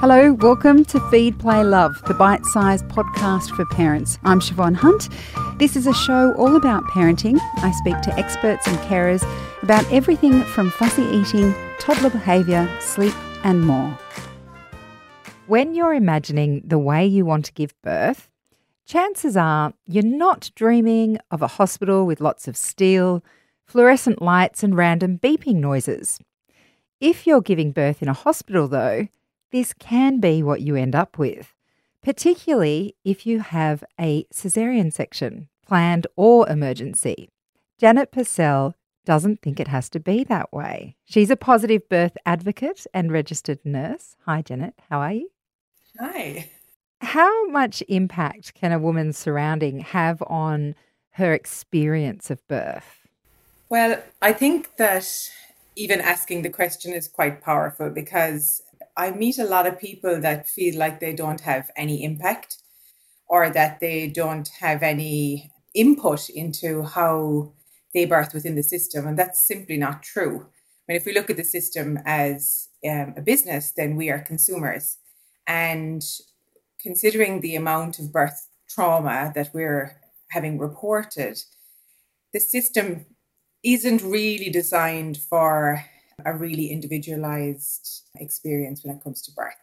Hello, welcome to Feed Play Love, the bite sized podcast for parents. I'm Siobhan Hunt. This is a show all about parenting. I speak to experts and carers about everything from fussy eating, toddler behaviour, sleep, and more. When you're imagining the way you want to give birth, chances are you're not dreaming of a hospital with lots of steel, fluorescent lights, and random beeping noises. If you're giving birth in a hospital, though, this can be what you end up with, particularly if you have a caesarean section, planned or emergency. Janet Purcell doesn't think it has to be that way. She's a positive birth advocate and registered nurse. Hi, Janet. How are you? Hi. How much impact can a woman's surrounding have on her experience of birth? Well, I think that even asking the question is quite powerful because I meet a lot of people that feel like they don't have any impact or that they don't have any input into how they birth within the system. And that's simply not true. I mean, if we look at the system as um, a business, then we are consumers. And considering the amount of birth trauma that we're having reported, the system isn't really designed for a really individualized experience when it comes to birth.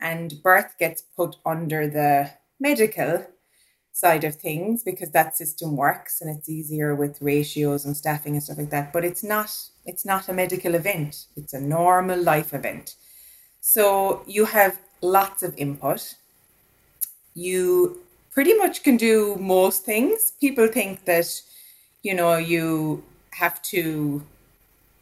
And birth gets put under the medical side of things because that system works and it's easier with ratios and staffing and stuff like that but it's not it's not a medical event it's a normal life event so you have lots of input you pretty much can do most things. People think that, you know, you have to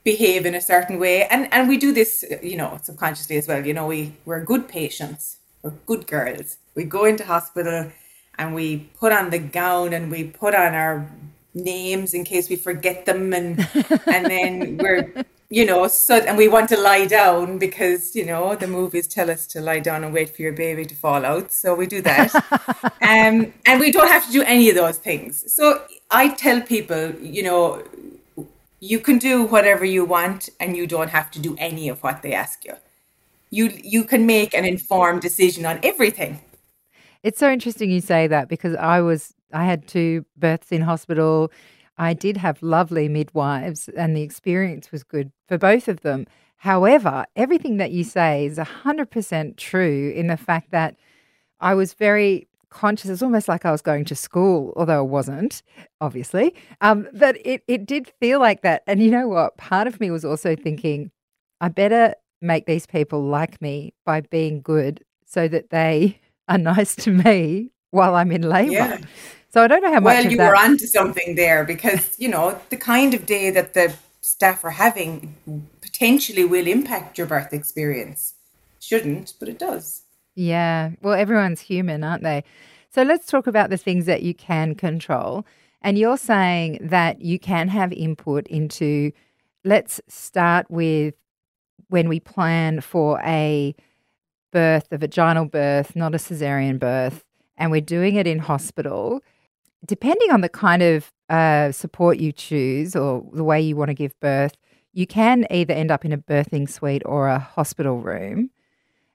behave in a certain way. And and we do this, you know, subconsciously as well. You know, we, we're good patients, we're good girls. We go into hospital and we put on the gown and we put on our names in case we forget them and and then we're you know, so and we want to lie down because you know the movies tell us to lie down and wait for your baby to fall out, so we do that, um, and we don't have to do any of those things. So I tell people, you know, you can do whatever you want, and you don't have to do any of what they ask you. You you can make an informed decision on everything. It's so interesting you say that because I was I had two births in hospital I did have lovely midwives, and the experience was good for both of them. However, everything that you say is 100% true in the fact that I was very conscious. It's almost like I was going to school, although I wasn't, obviously. Um, but it, it did feel like that. And you know what? Part of me was also thinking, I better make these people like me by being good so that they are nice to me while I'm in labor. Yeah. So I don't know how much. Well, you that... were onto something there because you know the kind of day that the staff are having potentially will impact your birth experience. Shouldn't, but it does. Yeah. Well, everyone's human, aren't they? So let's talk about the things that you can control. And you're saying that you can have input into. Let's start with when we plan for a birth, a vaginal birth, not a cesarean birth, and we're doing it in hospital depending on the kind of uh, support you choose or the way you want to give birth, you can either end up in a birthing suite or a hospital room.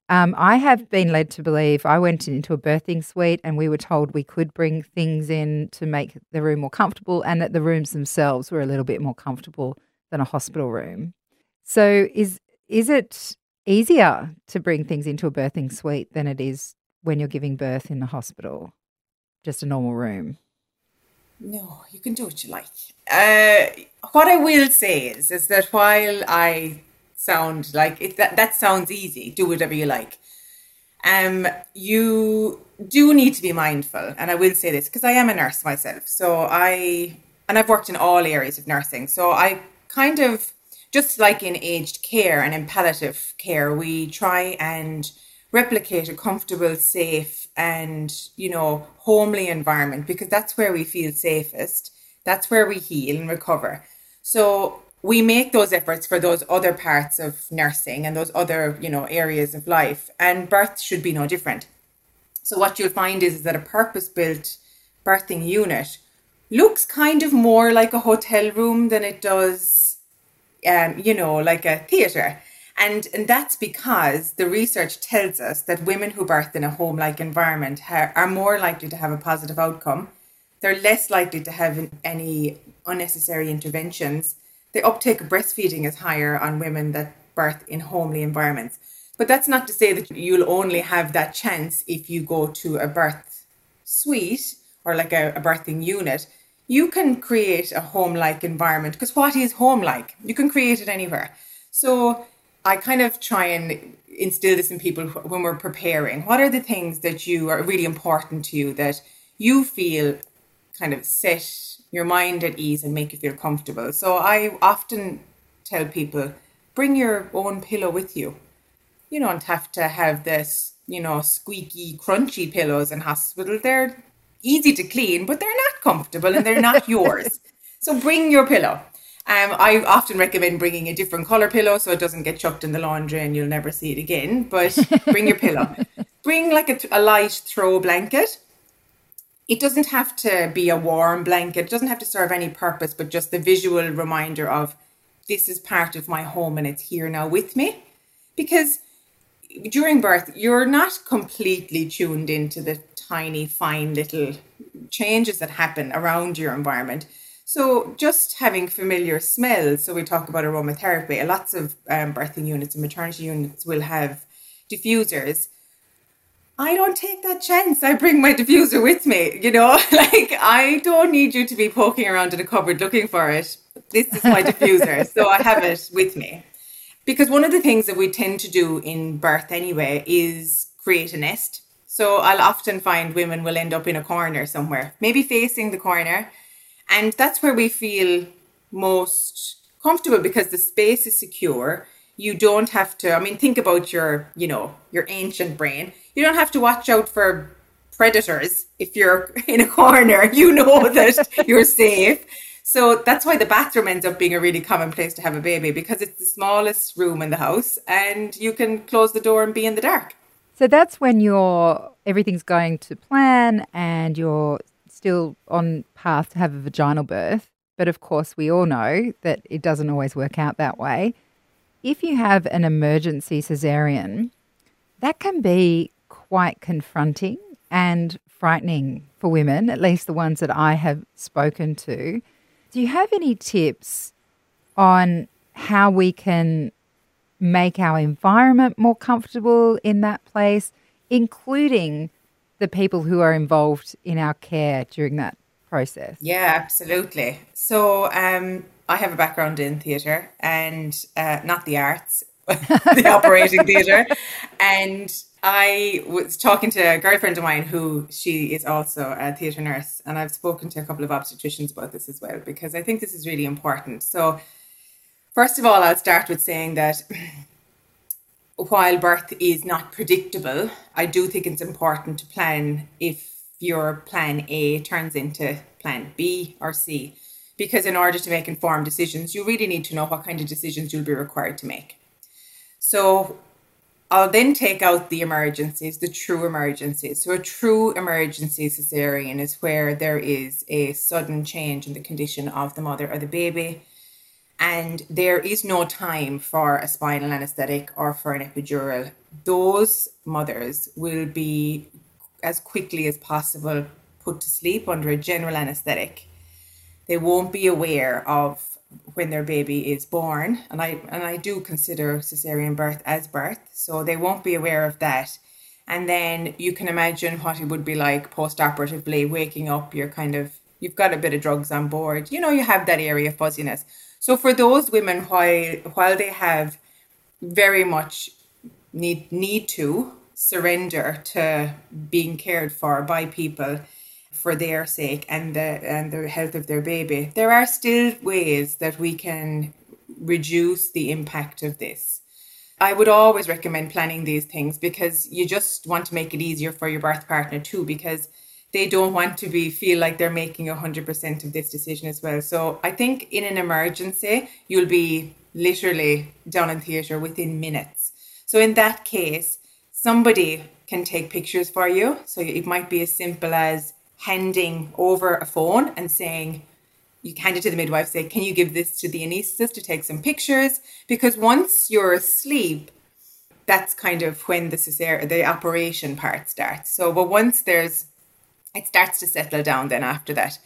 Um, I have been led to believe I went into a birthing suite and we were told we could bring things in to make the room more comfortable and that the rooms themselves were a little bit more comfortable than a hospital room. So is is it easier to bring things into a birthing suite than it is when you're giving birth in the hospital? Just a normal room. No, you can do what you like. Uh, what I will say is, is that while I sound like it, that, that sounds easy, do whatever you like. Um, you do need to be mindful, and I will say this because I am a nurse myself. So I, and I've worked in all areas of nursing. So I kind of, just like in aged care and in palliative care, we try and replicate a comfortable, safe, and you know homely environment because that's where we feel safest. That's where we heal and recover. So we make those efforts for those other parts of nursing and those other you know areas of life, and birth should be no different. So what you'll find is, is that a purpose-built birthing unit looks kind of more like a hotel room than it does, um, you know, like a theatre And, and that's because the research tells us that women who birth in a home like environment ha- are more likely to have a positive outcome. They're less likely to have any unnecessary interventions. The uptake of breastfeeding is higher on women that birth in homely environments. But that's not to say that you'll only have that chance if you go to a birth suite or like a, a birthing unit. You can create a home like environment because what is home like? You can create it anywhere. So I kind of try and instill this in people when we're preparing. What are the things that you are really important to you that you feel kind of set your mind at ease and make you feel comfortable? So I often tell people bring your own pillow with you. You don't have to have this, you know, squeaky, crunchy pillows in hospital. They're easy to clean, but they're not comfortable and they're not yours. So bring your pillow. Um, I often recommend bringing a different color pillow so it doesn't get chucked in the laundry and you'll never see it again. But bring your pillow. Bring like a, a light throw blanket. It doesn't have to be a warm blanket. It doesn't have to serve any purpose, but just the visual reminder of this is part of my home and it's here now with me. Because during birth, you're not completely tuned into the tiny, fine little changes that happen around your environment so just having familiar smells. So we talk about aromatherapy. Lots of um, birthing units and maternity units will have diffusers. I don't take that chance. I bring my diffuser with me. You know, like I don't need you to be poking around in a cupboard looking for it. This is my diffuser, so I have it with me. Because one of the things that we tend to do in birth anyway is create a nest. So I'll often find women will end up in a corner somewhere, maybe facing the corner and that's where we feel most comfortable because the space is secure. You don't have to, I mean, think about your, you know, your ancient brain. You don't have to watch out for predators if you're in a corner. You know that you're safe. So that's why the bathroom ends up being a really common place to have a baby because it's the smallest room in the house and you can close the door and be in the dark. So that's when you're everything's going to plan and you're still on path to have a vaginal birth, but of course, we all know that it doesn't always work out that way. If you have an emergency cesarean, that can be quite confronting and frightening for women, at least the ones that I have spoken to. Do you have any tips on how we can make our environment more comfortable in that place, including the people who are involved in our care during that process? Yeah, absolutely. So um, I have a background in theatre and uh, not the arts, the operating theatre. And I was talking to a girlfriend of mine who she is also a theatre nurse. And I've spoken to a couple of obstetricians about this as well, because I think this is really important. So, first of all, I'll start with saying that while birth is not predictable, I do think it's important to plan if your plan A turns into plan B or C. Because in order to make informed decisions, you really need to know what kind of decisions you'll be required to make. So I'll then take out the emergencies, the true emergencies. So a true emergency cesarean is where there is a sudden change in the condition of the mother or the baby and there is no time for a spinal anesthetic or for an epidural. Those mothers will be as quickly as possible put to sleep under a general anesthetic. They won't be aware of when their baby is born, and I and I do consider cesarean birth as birth, so they won't be aware of that. And then you can imagine what it would be like post-operatively, waking up. You're kind of you've got a bit of drugs on board. You know, you have that area of fuzziness. So for those women, while while they have very much need need to surrender to being cared for by people for their sake and the and the health of their baby, there are still ways that we can reduce the impact of this. I would always recommend planning these things because you just want to make it easier for your birth partner too because they don't want to be feel like they're making 100% of this decision as well. So I think in an emergency, you'll be literally down in theatre within minutes. So in that case, somebody can take pictures for you. So it might be as simple as handing over a phone and saying, you hand it to the midwife, say, Can you give this to the anaesthetist to take some pictures? Because once you're asleep, that's kind of when the cesarean, the operation part starts. So, but once there's, it starts to settle down then after that.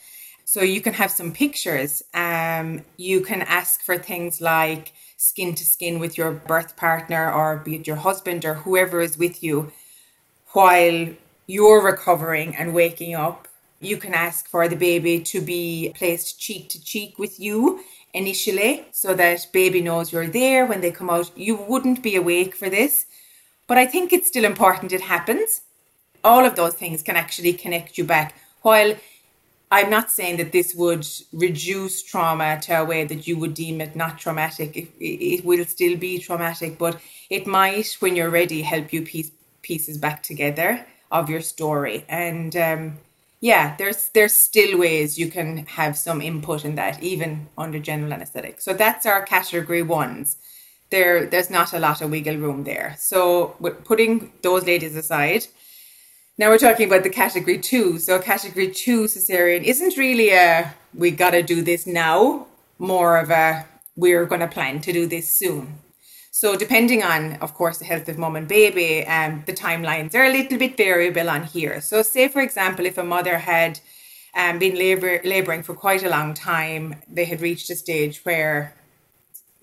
So you can have some pictures. Um, you can ask for things like skin to skin with your birth partner or be it your husband or whoever is with you while you're recovering and waking up. You can ask for the baby to be placed cheek to cheek with you initially so that baby knows you're there when they come out. You wouldn't be awake for this, but I think it's still important it happens. All of those things can actually connect you back. While I'm not saying that this would reduce trauma to a way that you would deem it not traumatic. It, will still be traumatic, but it might, when you're ready, help you piece pieces back together of your story. And um, yeah, there's there's still ways you can have some input in that, even under general anesthetic. So that's our category ones. There, there's not a lot of wiggle room there. So putting those ladies aside, now we're talking about the category two. So category two cesarean isn't really a we gotta do this now, more of a we're gonna plan to do this soon. So depending on, of course, the health of mom and baby, um, the timelines are a little bit variable on here. So say for example, if a mother had um, been labor, laboring for quite a long time, they had reached a stage where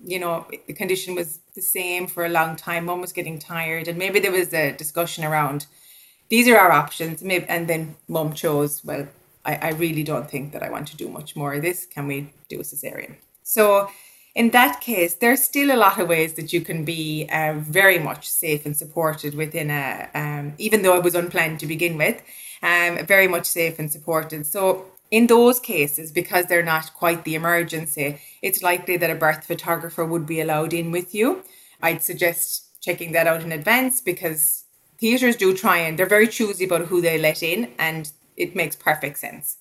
you know the condition was the same for a long time mom was getting tired and maybe there was a discussion around these are our options. Maybe, and then mom chose, well, I, I really don't think that I want to do much more of this. Can we do a cesarean? So, in that case, there's still a lot of ways that you can be uh, very much safe and supported within a, um, even though it was unplanned to begin with, um, very much safe and supported. So, in those cases, because they're not quite the emergency, it's likely that a birth photographer would be allowed in with you. I'd suggest checking that out in advance because theatres do try and they're very choosy about who they let in, and it makes perfect sense.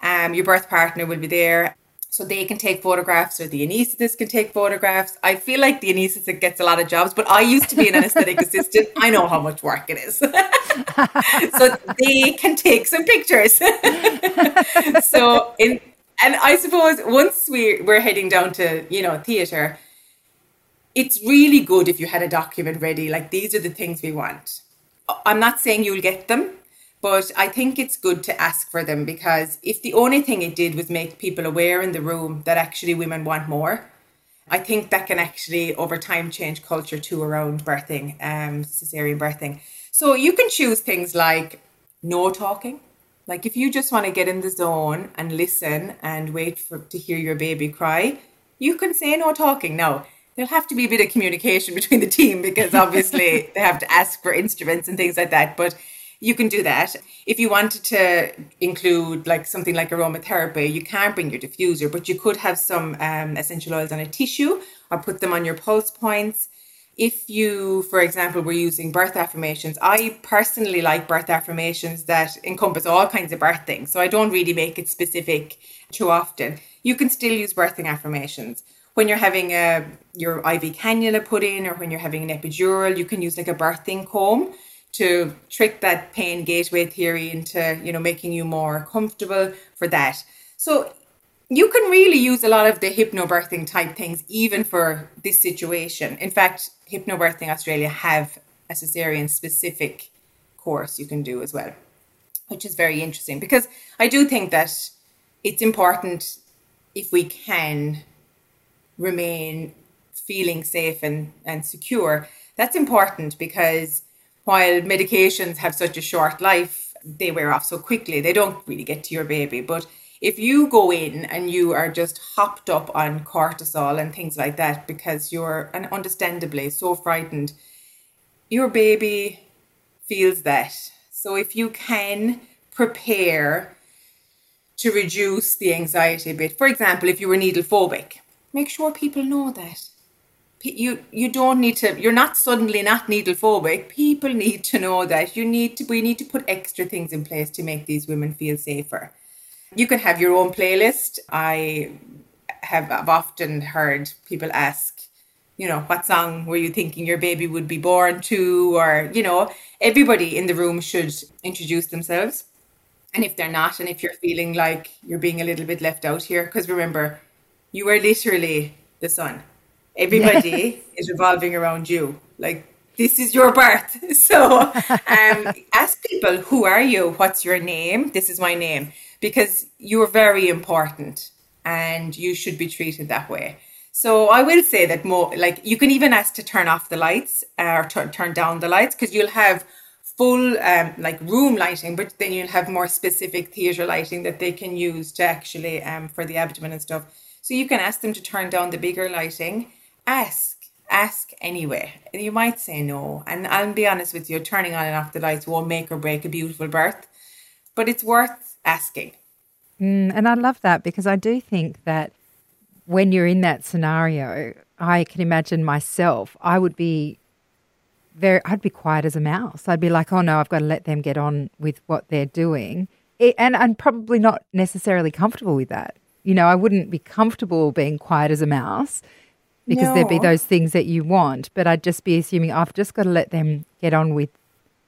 Um, your birth partner will be there, so they can take photographs, or the anaesthetist can take photographs. I feel like the anaesthetist gets a lot of jobs, but I used to be an anaesthetic assistant. I know how much work it is, so they can take some pictures. so in and I suppose once we we're heading down to you know theatre, it's really good if you had a document ready. Like these are the things we want. I'm not saying you'll get them, but I think it's good to ask for them because if the only thing it did was make people aware in the room that actually women want more, I think that can actually over time change culture too around birthing, um, cesarean birthing. So you can choose things like no talking. Like if you just want to get in the zone and listen and wait for to hear your baby cry, you can say no talking. Now, there'll have to be a bit of communication between the team because obviously they have to ask for instruments and things like that. But you can do that. If you wanted to include like something like aromatherapy, you can't bring your diffuser, but you could have some um, essential oils on a tissue or put them on your pulse points. If you, for example, were using birth affirmations, I personally like birth affirmations that encompass all kinds of birthing. So I don't really make it specific too often. You can still use birthing affirmations when you're having a your IV cannula put in or when you're having an epidural, you can use like a birthing comb to trick that pain gateway theory into, you know, making you more comfortable for that. So you can really use a lot of the hypnobirthing type things even for this situation. In fact, Hypnobirthing Australia have a cesarean specific course you can do as well, which is very interesting because I do think that it's important if we can remain feeling safe and, and secure. That's important because while medications have such a short life, they wear off so quickly. They don't really get to your baby. But if you go in and you are just hopped up on cortisol and things like that because you're, and understandably, so frightened, your baby feels that. So if you can prepare to reduce the anxiety a bit, for example, if you were needle phobic, make sure people know that you you don't need to you're not suddenly not needle phobic people need to know that you need to we need to put extra things in place to make these women feel safer. You can have your own playlist. I have I've often heard people ask you know what song were you thinking your baby would be born to? Or you know everybody in the room should introduce themselves. And if they're not, and if you're feeling like you're being a little bit left out here, because remember, you are literally the sun. Everybody is revolving around you. Like this is your birth. So um, ask people, who are you? What's your name? This is my name. Because you're very important and you should be treated that way. So I will say that more like you can even ask to turn off the lights uh, or t- turn down the lights because you'll have full um, like room lighting, but then you'll have more specific theatre lighting that they can use to actually um, for the abdomen and stuff. So you can ask them to turn down the bigger lighting. Ask, ask anyway. You might say no, and I'll be honest with you, turning on and off the lights won't make or break a beautiful birth, but it's worth asking. Mm, and I love that because I do think that when you're in that scenario, I can imagine myself, I would be very, I'd be quiet as a mouse. I'd be like, oh no, I've got to let them get on with what they're doing. It, and I'm probably not necessarily comfortable with that. You know, I wouldn't be comfortable being quiet as a mouse because no. there'd be those things that you want, but I'd just be assuming I've just got to let them get on with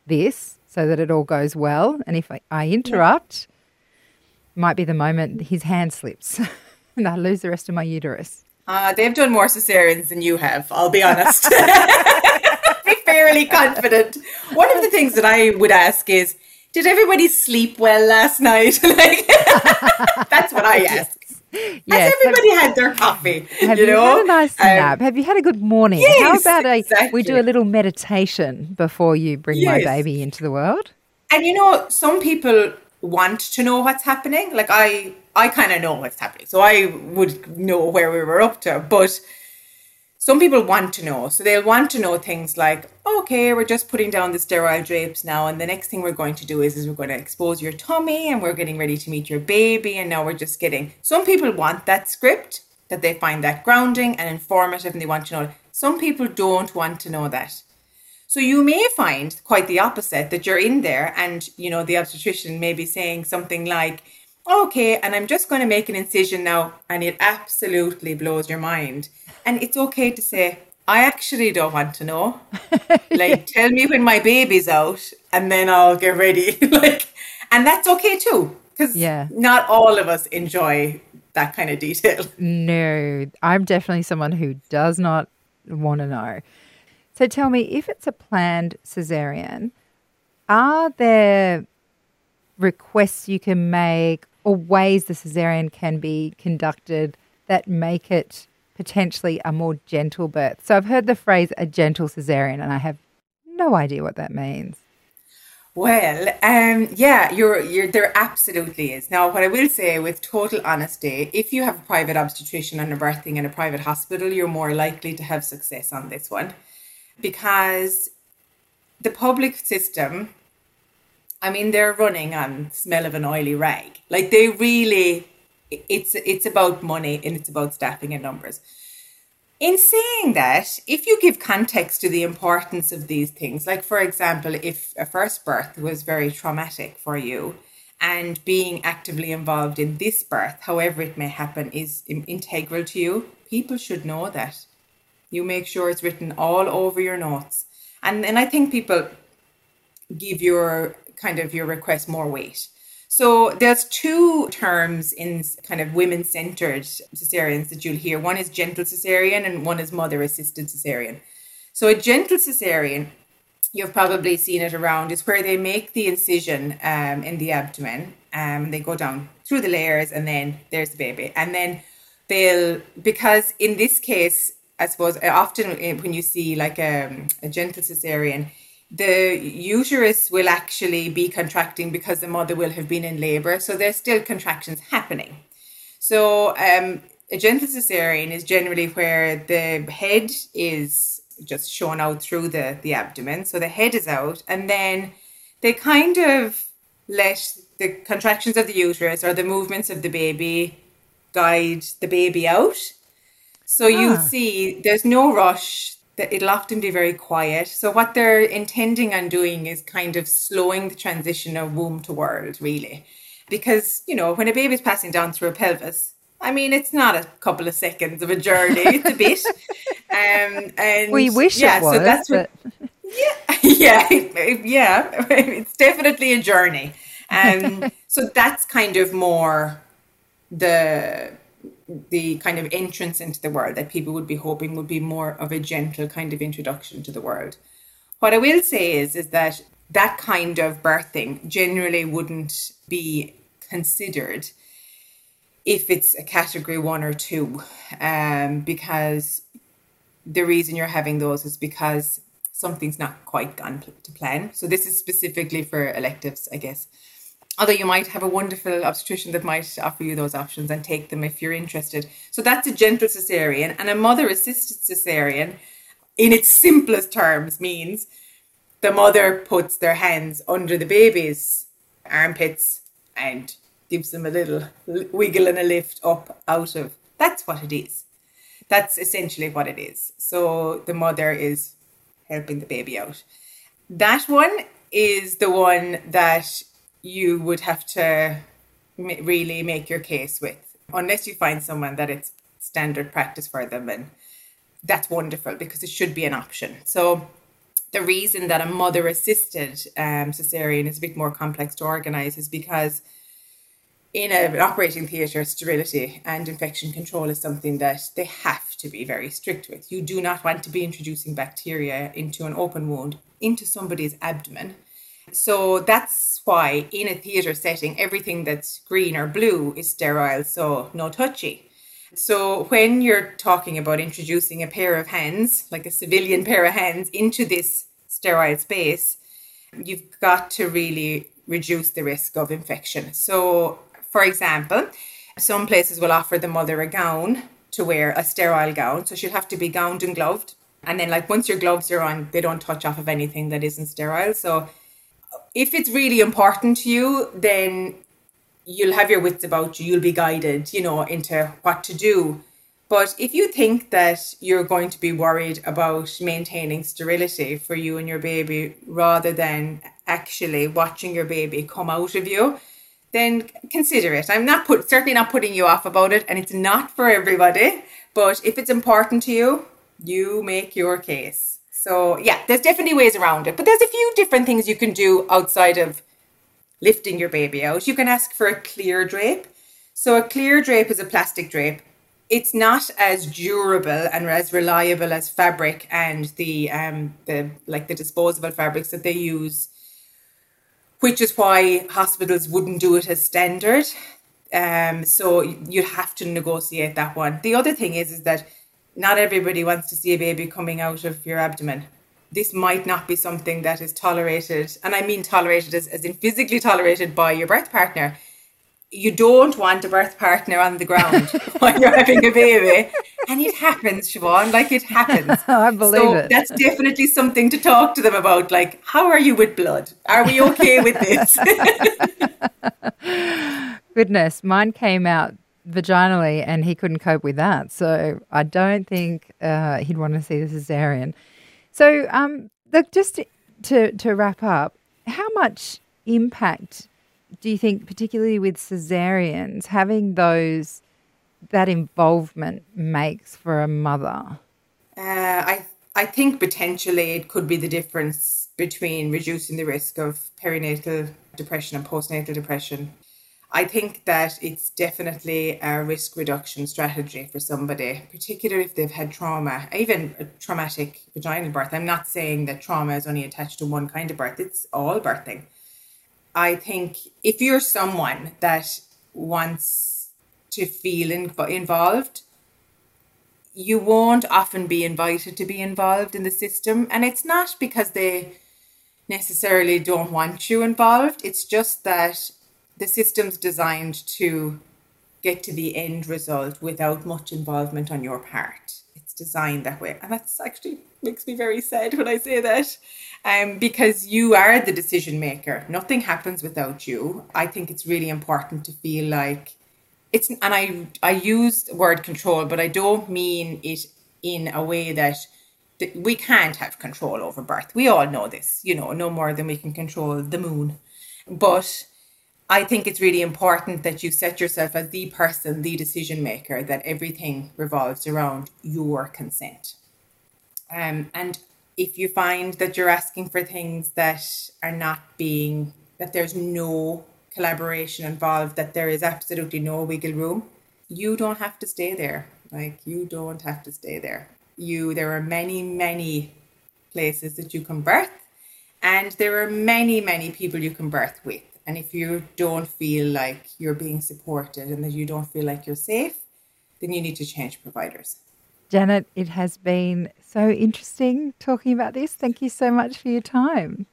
this so that it all goes well. And if I, I interrupt, yeah. might be the moment his hand slips. and I lose the rest of my uterus. Uh, they've done more cesareans than you have, I'll be honest. be fairly confident. One of the things that I would ask is, did everybody sleep well last night? like, that's what I ask. Yes. Has everybody have, had their coffee? Have you, you know? had a nice um, nap? have you had a good morning? Yes, How about a exactly. we do a little meditation before you bring yes. my baby into the world? And you know, some people want to know what's happening. Like I I kind of know what's happening. So I would know where we were up to. But some people want to know. So they'll want to know things like, oh, okay, we're just putting down the sterile drapes now. And the next thing we're going to do is, is we're going to expose your tummy and we're getting ready to meet your baby. And now we're just getting. Some people want that script, that they find that grounding and informative and they want to know. Some people don't want to know that. So you may find quite the opposite that you're in there and, you know, the obstetrician may be saying something like, okay, and I'm just going to make an incision now, and it absolutely blows your mind. And it's okay to say, I actually don't want to know. like, tell me when my baby's out, and then I'll get ready. like, and that's okay too, because yeah. not all of us enjoy that kind of detail. No, I'm definitely someone who does not want to know. So tell me, if it's a planned cesarean, are there requests you can make or ways the cesarean can be conducted that make it potentially a more gentle birth. So I've heard the phrase a gentle cesarean, and I have no idea what that means. Well, um, yeah, you're, you're, there absolutely is. Now, what I will say with total honesty, if you have a private obstetrician and a birthing in a private hospital, you're more likely to have success on this one because the public system I mean, they're running on smell of an oily rag. Like they really, it's it's about money and it's about staffing and numbers. In saying that, if you give context to the importance of these things, like for example, if a first birth was very traumatic for you, and being actively involved in this birth, however it may happen, is integral to you, people should know that. You make sure it's written all over your notes. And and I think people give your kind of your request more weight. So there's two terms in kind of women centered cesareans that you'll hear. One is gentle cesarean and one is mother assisted cesarean. So a gentle cesarean, you've probably seen it around, is where they make the incision um, in the abdomen. Um, they go down through the layers and then there's the baby. And then they'll, because in this case, I suppose often when you see like a, um, a gentle cesarean, the uterus will actually be contracting because the mother will have been in labor. So there's still contractions happening. So um, a gentle cesarean is generally where the head is just shown out through the, the abdomen. So the head is out, and then they kind of let the contractions of the uterus or the movements of the baby guide the baby out. So ah. you see there's no rush, it'll often be very quiet. So what they're intending on doing is kind of slowing the transition of womb to world, really. Because, you know, when a baby's passing down through a pelvis, I mean, it's not a couple of seconds of a journey, it's a bit. Um, and we wish yeah, it was. So that's what, yeah, yeah, yeah. It's definitely a journey. Um, so that's kind of more the the kind of entrance into the world that people would be hoping would be more of a gentle kind of introduction to the world. What I will say is is that that kind of birthing generally wouldn't be considered if it's a category one or two, um, because the reason you're having those is because something's not quite gone to plan. So this is specifically for electives, I guess. Although you might have a wonderful obstetrician that might offer you those options and take them if you're interested. So that's a gentle cesarean, and a mother assisted cesarean, in its simplest terms, means the mother puts their hands under the baby's armpits and gives them a little wiggle and a lift up out of. That's what it is. That's essentially what it is. So the mother is helping the baby out. That one is the one that you would have to really make your case with, unless you find someone that it's standard practice for them. And that's wonderful because it should be an option. So the reason that a mother assisted um, cesarean is a bit more complex to organize is because in a, an operating theatre, sterility and infection control is something that they have to be very strict with. You do not want to be introducing bacteria into an open wound into somebody's abdomen. So that's why in a theatre setting, everything that's green or blue is sterile, so no touchy. So when you're talking about introducing a pair of hands, like a civilian pair of hands, into this sterile space, you've got to really reduce the risk of infection. So, for example, some places will offer the mother a gown to wear, a sterile gown. So she'll have to be gowned and gloved. And then, like, once your gloves are on, they don't touch off of anything that isn't sterile. So, if it's really important to you, then you'll have your wits about you, you'll be guided, you know, into what to do. But if you think that you're going to be worried about maintaining sterility for you and your baby rather than actually watching your baby come out of you, then consider it. I'm not put certainly not putting you off about it, and it's not for everybody. But if it's important to you, you make your case. So yeah, there's definitely ways around it. But there's a few different things you can do outside of lifting your baby out, you can ask for a clear drape. So, a clear drape is a plastic drape. It's not as durable and as reliable as fabric and the um the like the disposable fabrics that they use, which is why hospitals wouldn't do it as standard. Um, so you'd have to negotiate that one. The other thing is is that not everybody wants to see a baby coming out of your abdomen this might not be something that is tolerated, and I mean tolerated as, as in physically tolerated by your birth partner. You don't want a birth partner on the ground while you're having a baby. And it happens, Siobhan, like it happens. I believe so it. That's definitely something to talk to them about. Like, how are you with blood? Are we okay with this? Goodness, mine came out vaginally and he couldn't cope with that. So I don't think uh, he'd want to see the cesarean. So, um, just to, to wrap up, how much impact do you think, particularly with cesareans, having those that involvement makes for a mother? Uh, I I think potentially it could be the difference between reducing the risk of perinatal depression and postnatal depression I think that it's definitely a risk reduction strategy for somebody, particularly if they've had trauma, even a traumatic vaginal birth. I'm not saying that trauma is only attached to one kind of birth, it's all birthing. I think if you're someone that wants to feel involved, you won't often be invited to be involved in the system. And it's not because they necessarily don't want you involved, it's just that the system's designed to get to the end result without much involvement on your part. It's designed that way. And that's actually makes me very sad when I say that. Um, because you are the decision maker. Nothing happens without you. I think it's really important to feel like it's and I I use the word control, but I don't mean it in a way that we can't have control over birth. We all know this, you know, no more than we can control the moon. But I think it's really important that you set yourself as the person, the decision maker, that everything revolves around your consent. Um, and if you find that you're asking for things that are not being, that there's no collaboration involved, that there is absolutely no wiggle room, you don't have to stay there. Like you don't have to stay there. You there are many, many places that you can birth and there are many, many people you can birth with. And if you don't feel like you're being supported and that you don't feel like you're safe, then you need to change providers. Janet, it has been so interesting talking about this. Thank you so much for your time.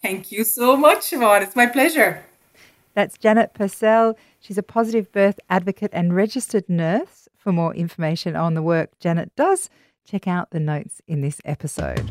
Thank you so much, Siobhan. It's my pleasure. That's Janet Purcell. She's a positive birth advocate and registered nurse. For more information on the work Janet does, check out the notes in this episode.